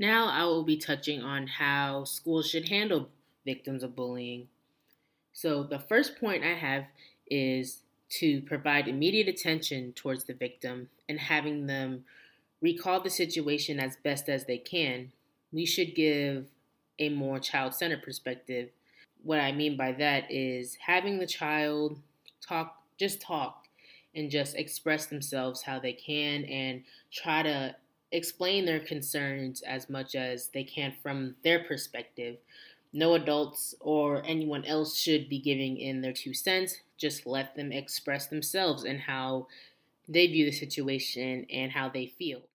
Now I will be touching on how schools should handle victims of bullying. So, the first point I have is to provide immediate attention towards the victim and having them recall the situation as best as they can. We should give a more child centered perspective. What I mean by that is having the child talk, just talk, and just express themselves how they can and try to explain their concerns as much as they can from their perspective. No adults or anyone else should be giving in their two cents. Just let them express themselves and how they view the situation and how they feel.